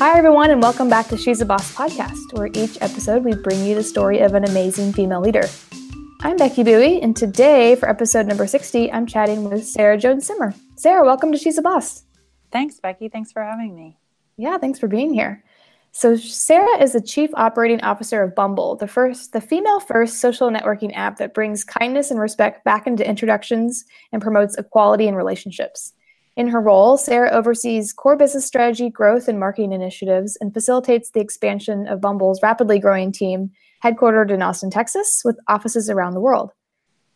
Hi, everyone, and welcome back to She's a Boss podcast, where each episode we bring you the story of an amazing female leader. I'm Becky Bowie, and today, for episode number 60, I'm chatting with Sarah Jones Simmer. Sarah, welcome to She's a Boss. Thanks, Becky. Thanks for having me. Yeah, thanks for being here. So Sarah is the chief operating officer of Bumble, the first the female first social networking app that brings kindness and respect back into introductions and promotes equality in relationships. In her role, Sarah oversees core business strategy, growth, and marketing initiatives and facilitates the expansion of Bumble's rapidly growing team, headquartered in Austin, Texas, with offices around the world.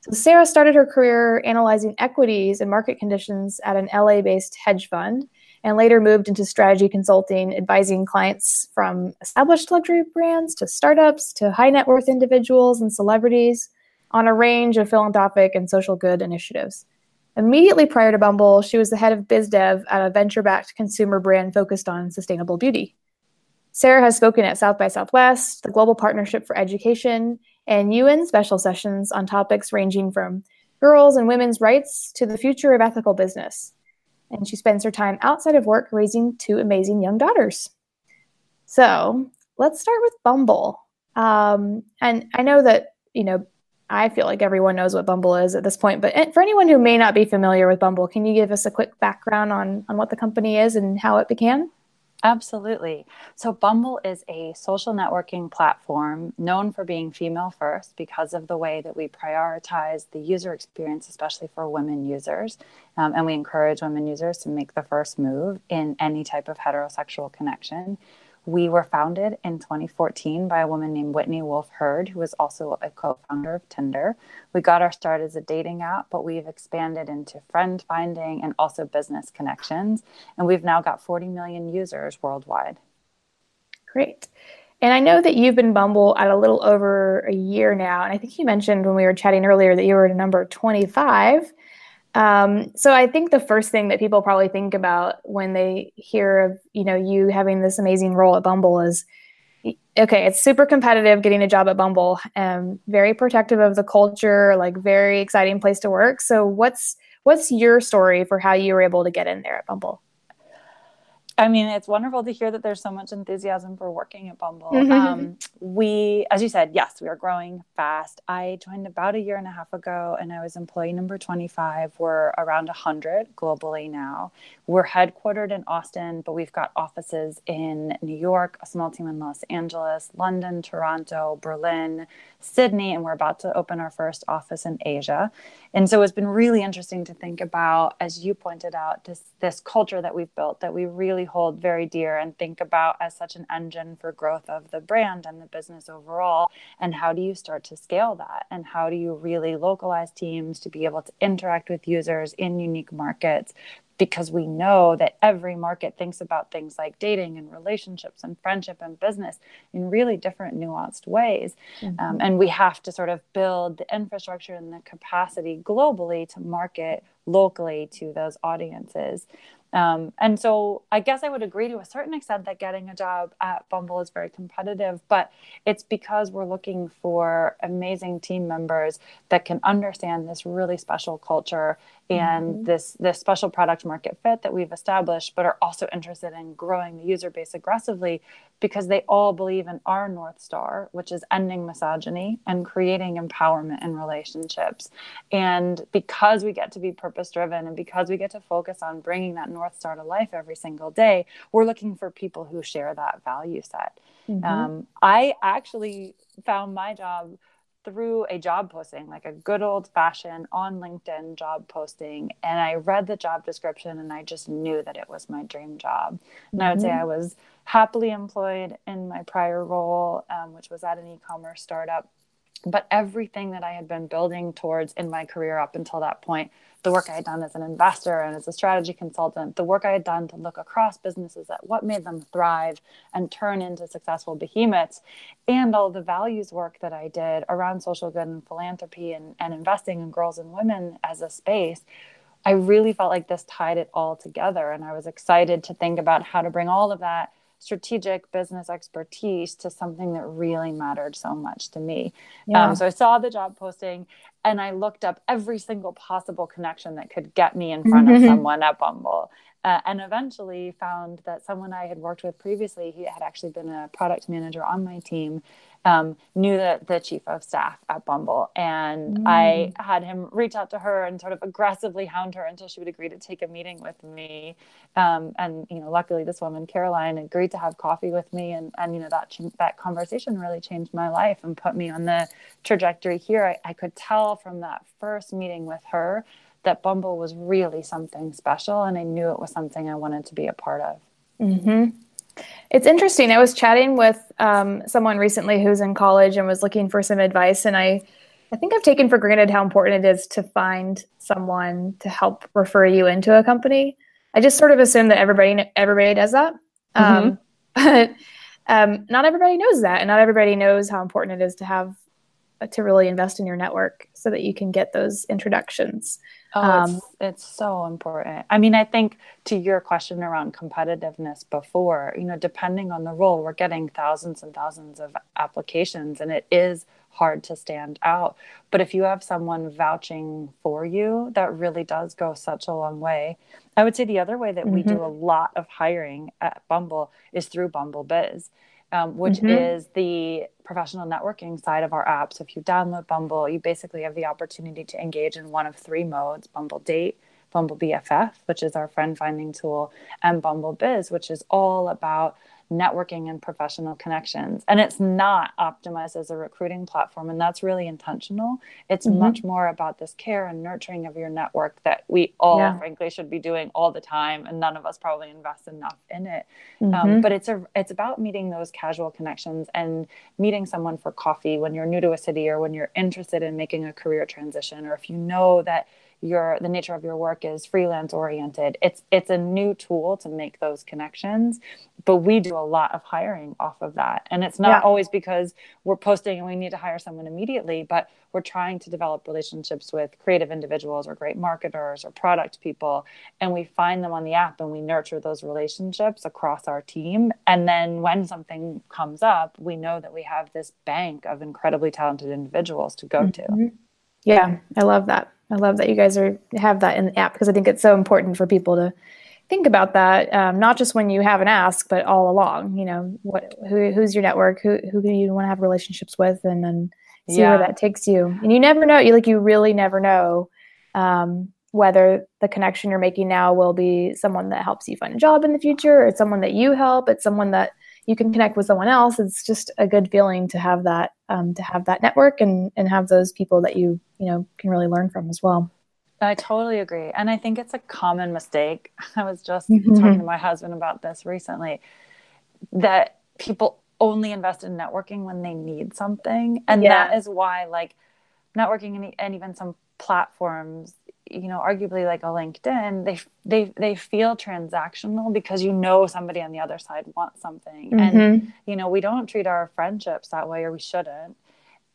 So Sarah started her career analyzing equities and market conditions at an LA based hedge fund and later moved into strategy consulting, advising clients from established luxury brands to startups to high net worth individuals and celebrities on a range of philanthropic and social good initiatives. Immediately prior to Bumble, she was the head of biz dev at a venture backed consumer brand focused on sustainable beauty. Sarah has spoken at South by Southwest, the Global Partnership for Education, and UN special sessions on topics ranging from girls and women's rights to the future of ethical business and she spends her time outside of work raising two amazing young daughters. So let's start with Bumble. Um, and I know that, you know, I feel like everyone knows what Bumble is at this point, but for anyone who may not be familiar with Bumble, can you give us a quick background on, on what the company is and how it began? Absolutely. So, Bumble is a social networking platform known for being female first because of the way that we prioritize the user experience, especially for women users. Um, and we encourage women users to make the first move in any type of heterosexual connection. We were founded in 2014 by a woman named Whitney Wolfe Herd, who was also a co founder of Tinder. We got our start as a dating app, but we've expanded into friend finding and also business connections. And we've now got 40 million users worldwide. Great. And I know that you've been Bumble at a little over a year now. And I think you mentioned when we were chatting earlier that you were at number 25. Um, so I think the first thing that people probably think about when they hear of you know you having this amazing role at Bumble is okay, it's super competitive getting a job at Bumble, and very protective of the culture, like very exciting place to work. So what's what's your story for how you were able to get in there at Bumble? I mean, it's wonderful to hear that there's so much enthusiasm for working at Bumble. Mm-hmm. Um, we, as you said, yes, we are growing fast. I joined about a year and a half ago, and I was employee number 25. We're around 100 globally now. We're headquartered in Austin, but we've got offices in New York, a small team in Los Angeles, London, Toronto, Berlin, Sydney, and we're about to open our first office in Asia. And so it's been really interesting to think about, as you pointed out, this this culture that we've built that we really hold very dear and think about as such an engine for growth of the brand and the business overall. And how do you start to scale that? And how do you really localize teams to be able to interact with users in unique markets because we know that every market thinks about things like dating and relationships and friendship and business in really different nuanced ways mm-hmm. um, and we have to sort of build the infrastructure and the capacity globally to market locally to those audiences um, and so I guess I would agree to a certain extent that getting a job at Bumble is very competitive, but it's because we're looking for amazing team members that can understand this really special culture and mm-hmm. this this special product market fit that we've established, but are also interested in growing the user base aggressively because they all believe in our North Star, which is ending misogyny and creating empowerment in relationships. And because we get to be purpose driven and because we get to focus on bringing that North Star to life every single day, we're looking for people who share that value set. Mm-hmm. Um, I actually found my job through a job posting, like a good old fashioned on LinkedIn job posting. And I read the job description and I just knew that it was my dream job. And. I would say mm-hmm. I was happily employed in my prior role, um, which was at an e commerce startup. But everything that I had been building towards in my career up until that point the work I had done as an investor and as a strategy consultant, the work I had done to look across businesses at what made them thrive and turn into successful behemoths, and all the values work that I did around social good and philanthropy and, and investing in girls and women as a space. I really felt like this tied it all together. And I was excited to think about how to bring all of that strategic business expertise to something that really mattered so much to me. Yeah. Um, so I saw the job posting and I looked up every single possible connection that could get me in front of someone at Bumble. Uh, and eventually found that someone I had worked with previously, he had actually been a product manager on my team, um, knew the, the chief of staff at Bumble. And mm. I had him reach out to her and sort of aggressively hound her until she would agree to take a meeting with me. Um, and, you know, luckily this woman, Caroline, agreed to have coffee with me. And, and you know, that, that conversation really changed my life and put me on the trajectory here. I, I could tell from that first meeting with her that Bumble was really something special. And I knew it was something I wanted to be a part of. Mm-hmm. It's interesting. I was chatting with um, someone recently who's in college and was looking for some advice, and I, I think I've taken for granted how important it is to find someone to help refer you into a company. I just sort of assume that everybody everybody does that, mm-hmm. um, but um, not everybody knows that, and not everybody knows how important it is to have to really invest in your network so that you can get those introductions. Oh, um, it's, it's so important. I mean, I think to your question around competitiveness before, you know, depending on the role, we're getting thousands and thousands of applications, and it is hard to stand out. But if you have someone vouching for you, that really does go such a long way. I would say the other way that mm-hmm. we do mm-hmm. a lot of hiring at Bumble is through Bumble Biz um, which mm-hmm. is the professional networking side of our app. So if you download Bumble, you basically have the opportunity to engage in one of three modes Bumble Date, Bumble BFF, which is our friend finding tool, and Bumble Biz, which is all about networking and professional connections. And it's not optimized as a recruiting platform. And that's really intentional. It's mm-hmm. much more about this care and nurturing of your network that we all, yeah. frankly, should be doing all the time. And none of us probably invest enough in it. Um, mm-hmm. Um, but it's a it's about meeting those casual connections and meeting someone for coffee when you're new to a city or when you're interested in making a career transition or if you know that your the nature of your work is freelance oriented. It's it's a new tool to make those connections but we do a lot of hiring off of that. And it's not yeah. always because we're posting and we need to hire someone immediately but we're trying to develop relationships with creative individuals or great marketers or product people. And we find them on the app and we nurture those relationships across our team. And then when something comes up we know that we have this bank of incredibly talented individuals to go mm-hmm. to yeah i love that I love that you guys are have that in the app because I think it's so important for people to think about that, um, not just when you have an ask, but all along. You know, what who, who's your network, who who do you want to have relationships with, and then see yeah. where that takes you. And you never know. You like you really never know um, whether the connection you're making now will be someone that helps you find a job in the future, or it's someone that you help. It's someone that you can connect with someone else. It's just a good feeling to have that um, to have that network and and have those people that you you know can really learn from as well. I totally agree, and I think it's a common mistake. I was just mm-hmm. talking to my husband about this recently that people only invest in networking when they need something, and yeah. that is why like networking and, and even some platforms you know arguably like a linkedin they they they feel transactional because you know somebody on the other side wants something mm-hmm. and you know we don't treat our friendships that way or we shouldn't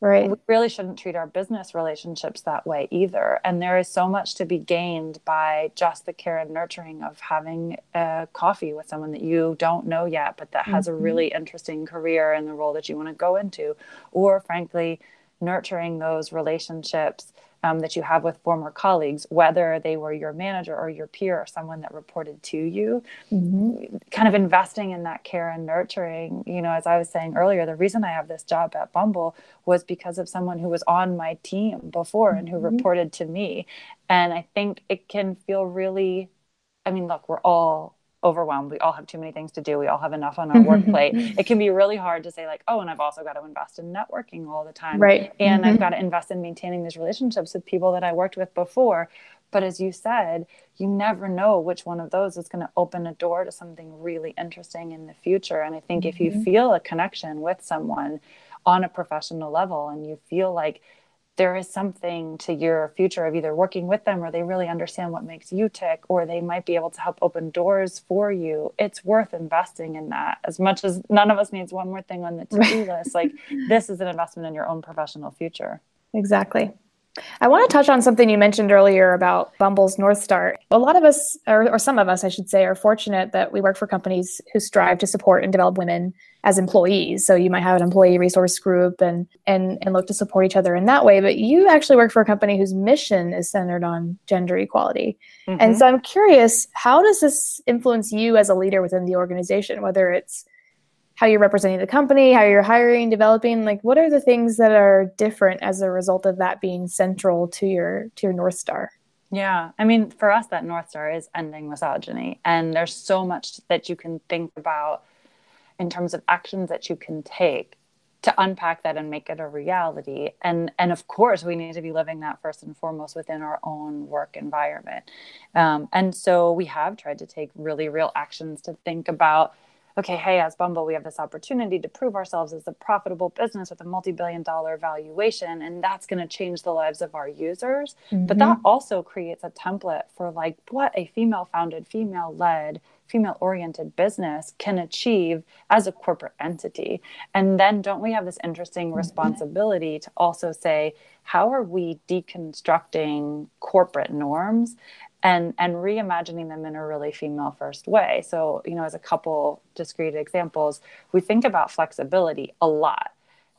right we really shouldn't treat our business relationships that way either and there is so much to be gained by just the care and nurturing of having a coffee with someone that you don't know yet but that has mm-hmm. a really interesting career in the role that you want to go into or frankly nurturing those relationships um, that you have with former colleagues, whether they were your manager or your peer or someone that reported to you, mm-hmm. kind of investing in that care and nurturing. You know, as I was saying earlier, the reason I have this job at Bumble was because of someone who was on my team before mm-hmm. and who mm-hmm. reported to me. And I think it can feel really, I mean, look, we're all overwhelmed. We all have too many things to do. We all have enough on our work plate. It can be really hard to say, like, oh, and I've also got to invest in networking all the time. Right. And mm-hmm. I've got to invest in maintaining these relationships with people that I worked with before. But as you said, you never know which one of those is going to open a door to something really interesting in the future. And I think mm-hmm. if you mm-hmm. feel a connection with someone on a professional level and you feel like there is something to your future of either working with them or they really understand what makes you tick or they might be able to help open doors for you it's worth investing in that. As much as none of us needs one more thing on the to-do list like this is an investment in your own professional future. Exactly I want to touch on something you mentioned earlier about Bumble's North Star. A lot of us, or, or, some of us, I should say, are fortunate that we work for companies who strive to support and develop women as employees. So you might have an employee resource group and and and look to support each other in that way. But you actually work for a company whose mission is centered on gender equality. Mm-hmm. And so I'm curious, how does this influence you as a leader within the organization? Whether it's how you're representing the company, how you're hiring, developing, like what are the things that are different as a result of that being central to your to your North Star? Yeah. I mean, for us that North Star is ending misogyny and there's so much that you can think about in terms of actions that you can take to unpack that and make it a reality and and of course we need to be living that first and foremost within our own work environment um, and so we have tried to take really real actions to think about okay, hey, as Bumble, we have this opportunity to prove ourselves as a profitable business with a multi billion dollar valuation, and that's going to change the lives of our users. Mm-hmm. But that also creates a template for like what a female founded, female led, female oriented business can achieve as a corporate entity. And then don't we have this interesting mm-hmm. responsibility to also say, how are we deconstructing corporate norms and and reimagining them in a really female first way. So you know as a couple discrete examples we think about flexibility a lot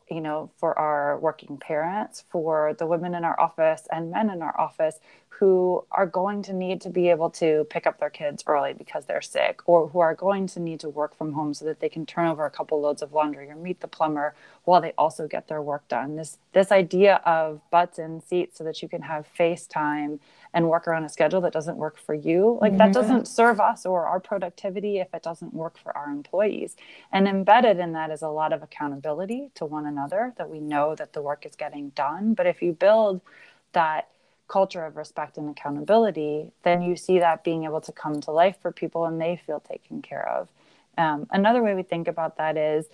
you know for our working parents for the women in our office and men in our office who are going to need to be able to pick up their kids early because they're sick or who are going to need to work from home so that they can turn over a couple loads of laundry or meet the plumber while they also get their work done. This this idea of butts in seats so that you can have face time and work around a schedule that doesn't work for you. Like mm-hmm. that doesn't serve us or our productivity if it doesn't work for our employees. And embedded in that is a lot of accountability to one another that we know that the work is getting done. But if you build that culture of respect and accountability then you see that being able to come to life for people and they feel taken care of. Um, another way we think about that is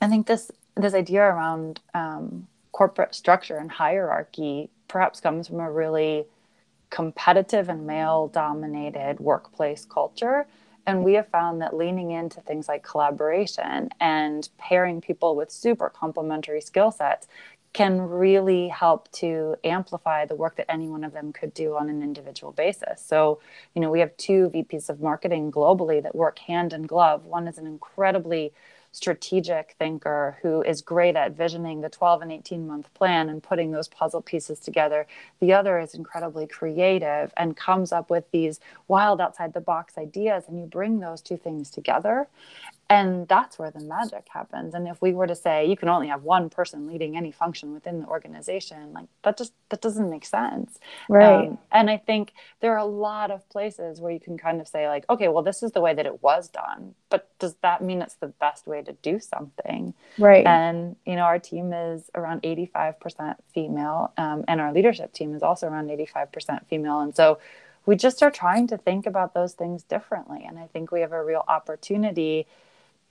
i think this this idea around um, corporate structure and hierarchy perhaps comes from a really competitive and male dominated workplace culture. And we have found that leaning into things like collaboration and pairing people with super complementary skill sets can really help to amplify the work that any one of them could do on an individual basis. So, you know, we have two VPs of marketing globally that work hand in glove. One is an incredibly strategic thinker who is great at visioning the 12 and 18 month plan and putting those puzzle pieces together. The other is incredibly creative and comes up with these wild outside the box ideas. And you bring those two things together and that's where the magic happens. And if we were to say you can only have one person leading any function within the organization like that just that doesn't make sense. Right. Um, and i think there are a lot of places where you can kind of say like okay well this is the way that it was done but does that mean it's the best way to do something? Right. And you know our team is around 85% female um, and our leadership team is also around 85% female. And so we just are trying to think about those things differently. And i think we have a real opportunity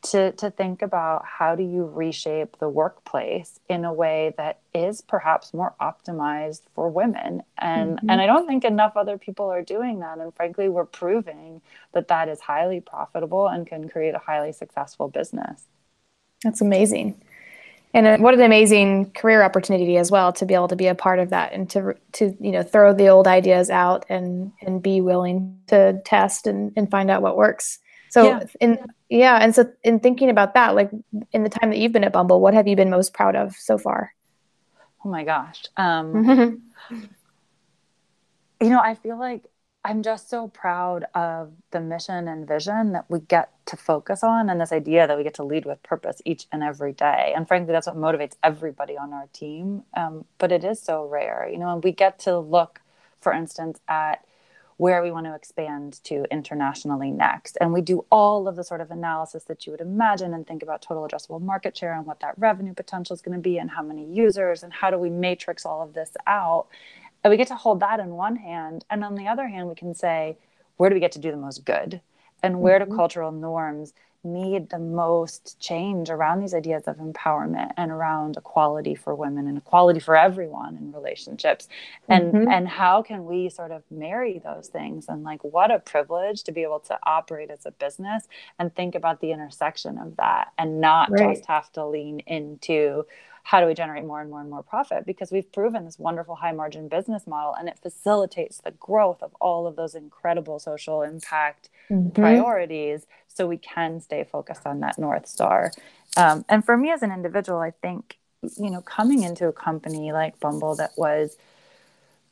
to to think about how do you reshape the workplace in a way that is perhaps more optimized for women and mm-hmm. and I don't think enough other people are doing that and frankly we're proving that that is highly profitable and can create a highly successful business. That's amazing. And uh, what an amazing career opportunity as well to be able to be a part of that and to to you know throw the old ideas out and and be willing to test and, and find out what works. So yeah. in yeah, and so in thinking about that, like in the time that you've been at Bumble, what have you been most proud of so far? Oh my gosh. Um, you know, I feel like I'm just so proud of the mission and vision that we get to focus on and this idea that we get to lead with purpose each and every day. And frankly, that's what motivates everybody on our team. Um, but it is so rare, you know, and we get to look, for instance, at where we want to expand to internationally next. And we do all of the sort of analysis that you would imagine and think about total addressable market share and what that revenue potential is going to be and how many users and how do we matrix all of this out. And we get to hold that in one hand. And on the other hand, we can say, where do we get to do the most good? And where mm-hmm. do cultural norms need the most change around these ideas of empowerment and around equality for women and equality for everyone in relationships and mm-hmm. and how can we sort of marry those things and like what a privilege to be able to operate as a business and think about the intersection of that and not right. just have to lean into how do we generate more and more and more profit? Because we've proven this wonderful high margin business model and it facilitates the growth of all of those incredible social impact mm-hmm. priorities so we can stay focused on that North Star. Um, and for me as an individual, I think, you know, coming into a company like Bumble that was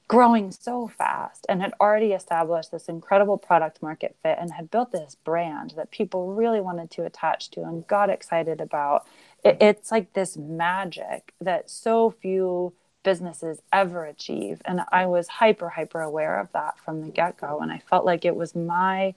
growing so fast and had already established this incredible product market fit and had built this brand that people really wanted to attach to and got excited about. It, it's like this magic that so few businesses ever achieve. And I was hyper, hyper aware of that from the get go. And I felt like it was my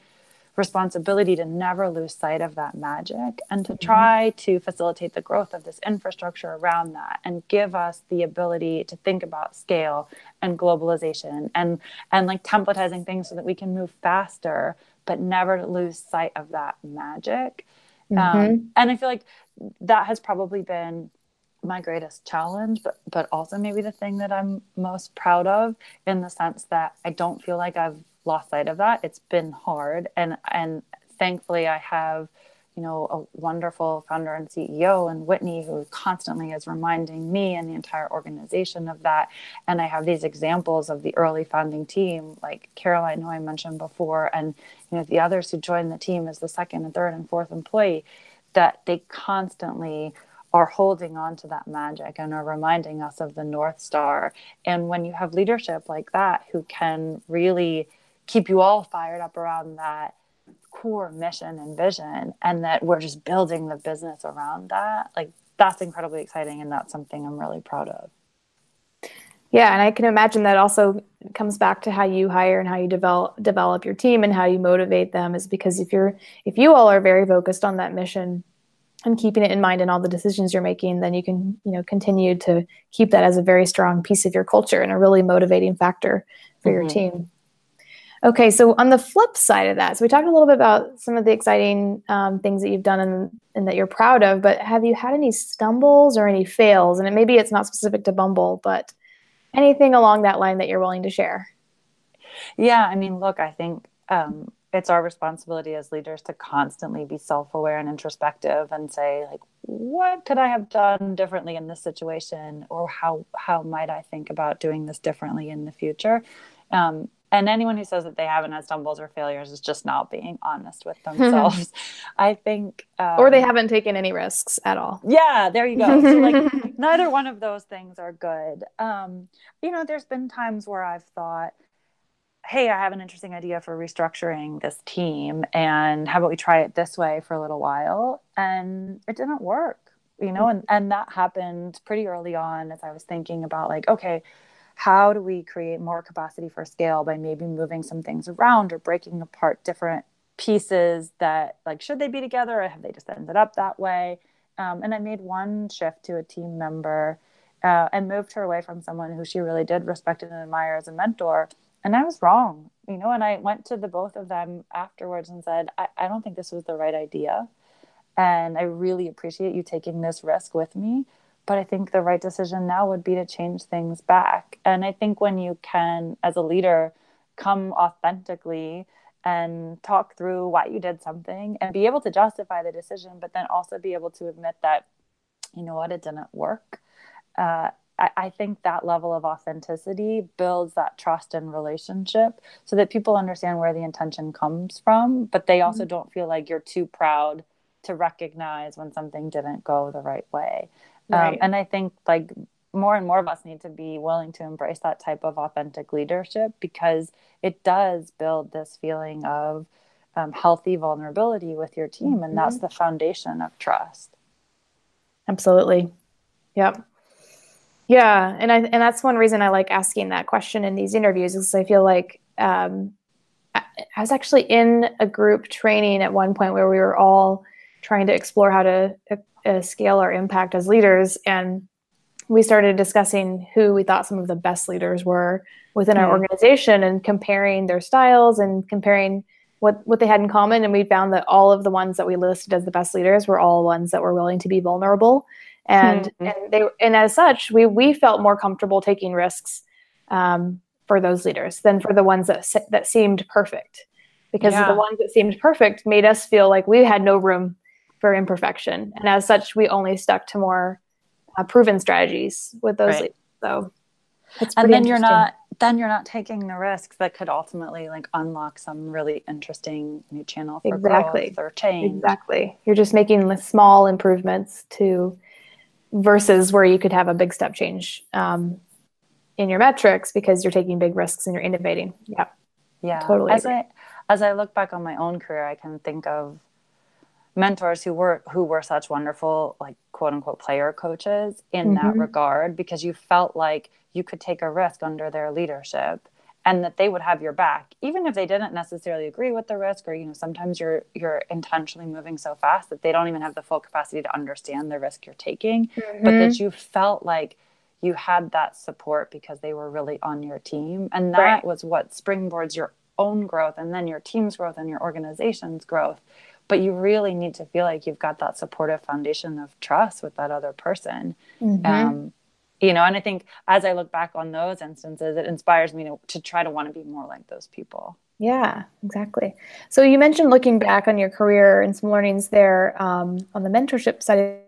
responsibility to never lose sight of that magic and to mm-hmm. try to facilitate the growth of this infrastructure around that and give us the ability to think about scale and globalization and and like templatizing things so that we can move faster but never lose sight of that magic um, mm-hmm. um, and i feel like that has probably been my greatest challenge but but also maybe the thing that i'm most proud of in the sense that i don't feel like i've lost sight of that. It's been hard, and and thankfully I have you know a wonderful founder and CEO and Whitney who constantly is reminding me and the entire organization of that. And I have these examples of the early founding team, like Caroline, who I mentioned before, and you know the others who joined the team as the second and third and fourth employee, that they constantly are holding on to that magic and are reminding us of the North Star. And when you have leadership like that who can really keep you all fired up around that core mission and vision and that we're just building the business around that like that's incredibly exciting and that's something i'm really proud of yeah and i can imagine that also comes back to how you hire and how you develop develop your team and how you motivate them is because if you're if you all are very focused on that mission and keeping it in mind in all the decisions you're making then you can you know continue to keep that as a very strong piece of your culture and a really motivating factor for mm-hmm. your team Okay, so on the flip side of that, so we talked a little bit about some of the exciting um, things that you've done and, and, that you're proud of, but have you had any stumbles or any fails? And it, maybe it's not specific to Bumble, but anything along that line that you're willing to share? Yeah, I mean, look, I think um, it's our responsibility as leaders to constantly be self-aware and introspective and say, like, what could I have done differently in this situation, or how how might I think about doing this differently in the future? Um, and anyone who says that they haven't had stumbles or failures is just not being honest with themselves. I think um, or they haven't taken any risks at all. Yeah there you go. So like neither one of those things are good. Um, you know there's been times where i've thought hey i have an interesting idea for restructuring this team and how about we try it this way for a little while? And it didn't work you know and, and that happened pretty early on as i was thinking about like okay how do we create more capacity for scale by maybe moving some things around or breaking apart different pieces that like should they be together or have they just ended up that way? Um, and i made one shift to a team member uh, and moved her away from someone who she really did respect and admire as a mentor. And i was wrong you know and i went to the both of them afterwards and said I, I don't think this was the right idea. And i really appreciate you taking this risk with me but I think the right decision now would be to change things back. And I think when you can, as a leader, come authentically and talk through why you did something and be able to justify the decision, but then also be able to admit that, you know what, it didn't work. Uh, I, I think that level of authenticity builds that trust and relationship so that people understand where the intention comes from, but they also mm-hmm. don't feel like you're too proud to recognize when something didn't go the right way. Um, right. Um, and I think like more and more of us need to be willing to embrace that type of authentic leadership because it does build this feeling of um, healthy vulnerability with your team. Mm-hmm. And that's mm-hmm. the foundation of trust. Absolutely. Yep. Yeah, and I and that's one reason I like asking that question in these interviews is I feel like um, I, I was actually in a group training at one point where we were all trying to explore how to uh, scale our impact as leaders and we started discussing who we thought some of the best leaders were within our mm. organization and comparing their styles and comparing what what they had in common and we found that all of the ones that we listed as the best leaders were all ones that were willing to be vulnerable and mm-hmm. and they and as such we we felt more comfortable taking risks um, for those leaders than for the ones that that seemed perfect because yeah. the ones that seemed perfect made us feel like we had no room for imperfection. And as such, we only stuck to more uh, proven strategies with those. Right. So, and then you're not then you're not taking the risks that could ultimately like unlock some really interesting new channel for exactly. growth or change. Exactly. You're just making small improvements to versus where you could have a big step change um, in your metrics because you're taking big risks and you're innovating. Yeah. Yeah. Totally. As agree. I as I look back on my own career, I can think of mentors who were who were such wonderful like quote unquote player coaches in mm-hmm. that regard because you felt like you could take a risk under their leadership and that they would have your back even if they didn't necessarily agree with the risk or you know sometimes you're you're intentionally moving so fast that they don't even have the full capacity to understand the risk you're taking mm-hmm. but that you felt like you had that support because they were really on your team and that right. was what springboards your own growth and then your team's growth and your organization's growth but you really need to feel like you've got that supportive foundation of trust with that other person. Mm-hmm. um, you know and i think as i look back on those instances it inspires me to, to try to want to be more like those people. Yeah exactly. So you mentioned looking back on your career and some learnings there um, on the mentorship side.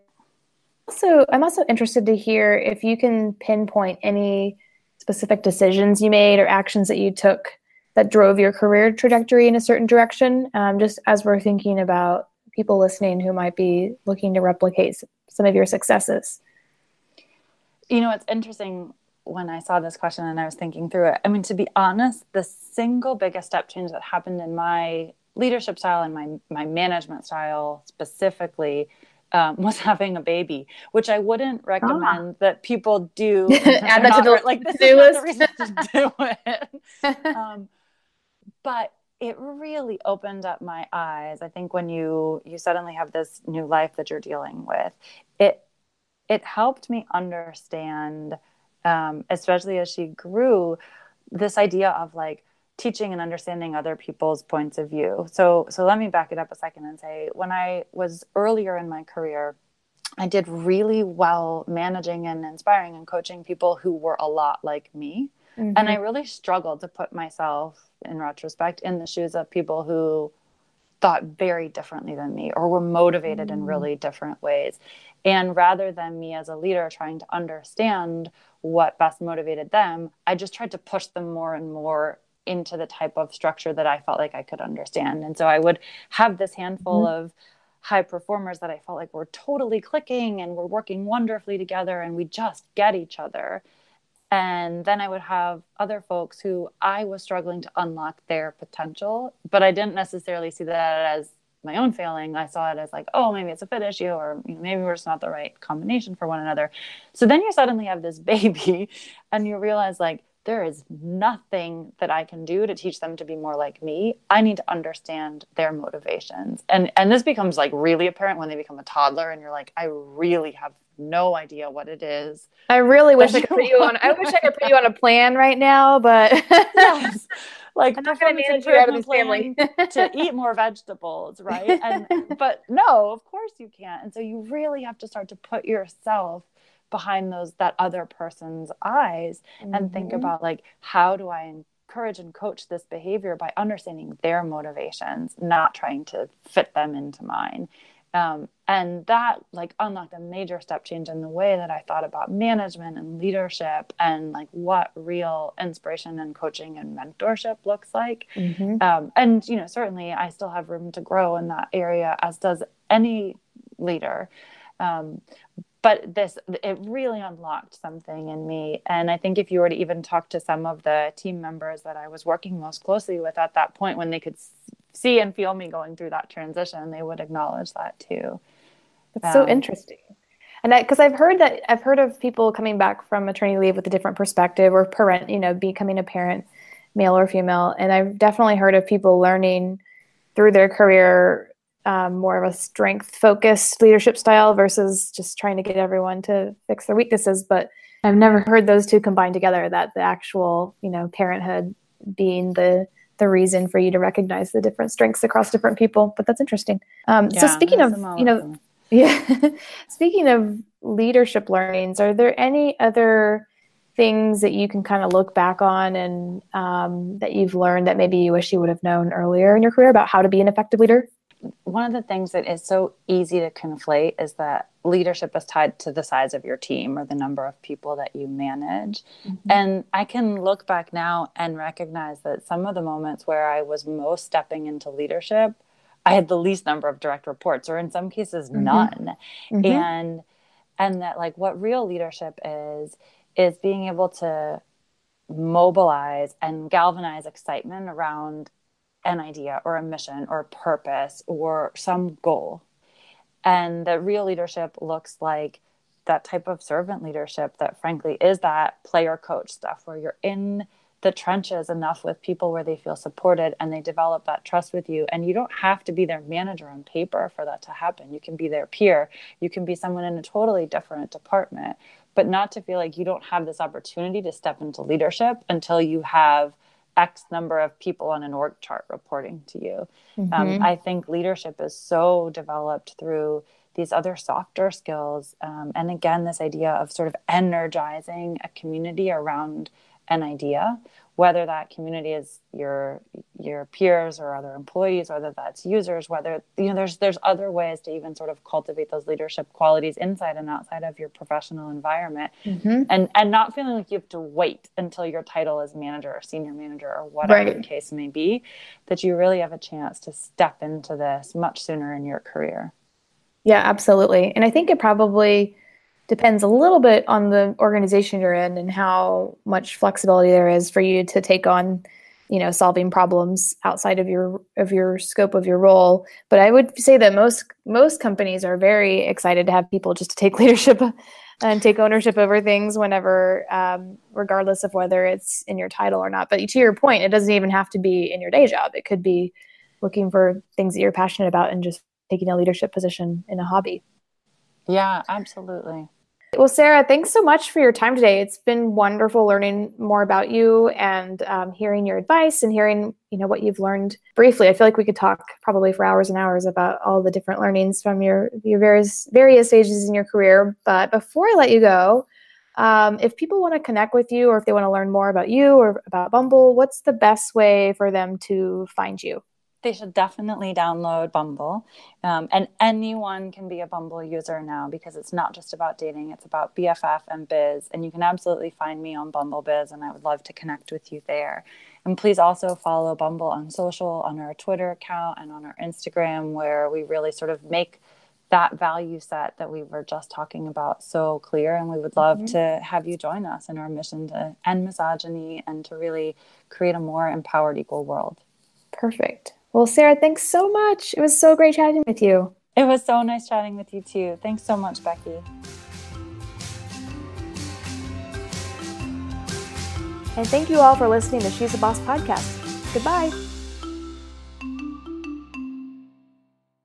Also i'm also interested to hear if you can pinpoint any specific decisions you made or actions that you took that drove your career trajectory in a certain direction um, just as we're thinking about people listening who might be looking to replicate some of your successes you know it's interesting when i saw this question and i was thinking through it i mean to be honest the single biggest step change that happened in my leadership style and my my management style specifically um, was having a baby, which I wouldn't recommend ah. that people do. Add that to the like this is the reason to do it. um, but it really opened up my eyes. I think when you you suddenly have this new life that you're dealing with it it helped me understand um, especially as she grew this idea of like teaching and understanding other people's points of view. So so let me back it up a second and say when i was earlier in my career i did really well managing and inspiring and coaching people who were a lot like me mm-hmm. and i really struggled to put myself in retrospect in the shoes of people who thought very differently than me or were motivated mm. in really different ways. And rather than me as a leader trying to understand what best motivated them, I just tried to push them more and more into the type of structure that I felt like I could understand. And so I would have this handful mm-hmm. of high performers that I felt like were totally clicking and were working wonderfully together and we just get each other. And then I would have other folks who I was struggling to unlock their potential, but I didn't necessarily see that as my own failing. I saw it as like, oh, maybe it's a fit issue, or you know, maybe we're just not the right combination for one another. So then you suddenly have this baby, and you realize like there is nothing that I can do to teach them to be more like me. I need to understand their motivations. And and this becomes like really apparent when they become a toddler and you're like, I really have no idea what it is. I really wish I could put you on. I wish I could put you on a plan right now, but yes, like I'm not going to manage you out of this family to eat more vegetables, right? And but no, of course you can't. And so you really have to start to put yourself behind those that other person's eyes mm-hmm. and think mm-hmm. about like how do I encourage and coach this behavior by understanding their motivations, not trying to fit them into mine. Um, and that like unlocked a major step change in the way that i thought about management and leadership and like what real inspiration and coaching and mentorship looks like mm-hmm. um, and you know certainly i still have room to grow in that area as does any leader um, but this it really unlocked something in me and i think if you were to even talk to some of the team members that i was working most closely with at that point when they could see and feel me going through that transition, they would acknowledge that too. That's um, so interesting. And because I've heard that I've heard of people coming back from maternity leave with a different perspective or parent, you know, becoming a parent, male or female. And I've definitely heard of people learning through their career um, more of a strength focused leadership style versus just trying to get everyone to fix their weaknesses. But I've never heard those two combined together. That the actual, you know, parenthood being the the reason for you to recognize the different strengths across different people. But that's interesting. Um, yeah, so speaking of, you know, yeah, speaking of leadership learnings, are there any other things that you can kind of look back on and um, that you've learned that maybe you wish you would have known earlier in your career about how to be an effective leader? One of the things that is so easy to conflate is that leadership is tied to the size of your team or the number of people that you manage. Mm-hmm. And I can look back now and recognize that some of the moments where I was most stepping into leadership, I had the least number of direct reports, or in some cases, mm-hmm. none. Mm-hmm. And and that like what real leadership is is being able to mobilize and galvanize excitement around an idea or a mission or a purpose or some goal. And that real leadership looks like that type of servant leadership that, frankly, is that player coach stuff where you're in the trenches enough with people where they feel supported and they develop that trust with you. And you don't have to be their manager on paper for that to happen. You can be their peer, you can be someone in a totally different department, but not to feel like you don't have this opportunity to step into leadership until you have X number of people on an org chart reporting to you. Um, mm-hmm. Um, I think leadership is so developed through these other softer skills. Um, and again, this idea of sort of energizing a community around an idea whether that community is your your peers or other employees whether that's users whether you know there's there's other ways to even sort of cultivate those leadership qualities inside and outside of your professional environment mm-hmm. and and not feeling like you have to wait until your title is manager or senior manager or whatever right. the case may be that you really have a chance to step into this much sooner in your career yeah absolutely and i think it probably depends a little bit on the organization you're in and how much flexibility there is for you to take on you know solving problems outside of your of your scope of your role. But i would say that most most companies are very excited to have people just to take leadership and take ownership over things whenever um, regardless of whether it's in your title or not. But to your point it doesn't even have to be in your day job. It could be looking for things that you're passionate about and just taking a leadership position in a hobby. Yeah absolutely well, Sarah, thanks so much for your time today. It's been wonderful learning more about you and um, hearing your advice and hearing, you know, what you've learned briefly. I feel like we could talk probably for hours and hours about all the different learnings from your your various various stages in your career. But before I let you go, um, if people want to connect with you or if they want to learn more about you or about Bumble, what's the best way for them to find you? They should definitely download Bumble. Um, and anyone can be a Bumble user now because it's not just about dating, it's about BFF and biz. And you can absolutely find me on Bumble Biz, and I would love to connect with you there. And please also follow Bumble on social, on our Twitter account, and on our Instagram, where we really sort of make that value set that we were just talking about so clear. And we would love mm-hmm. to have you join us in our mission to end misogyny and to really create a more empowered, equal world. Perfect. Well, Sarah, thanks so much. It was so great chatting with you. It was so nice chatting with you too. Thanks so much, Becky. And thank you all for listening to She's a Boss podcast. Goodbye.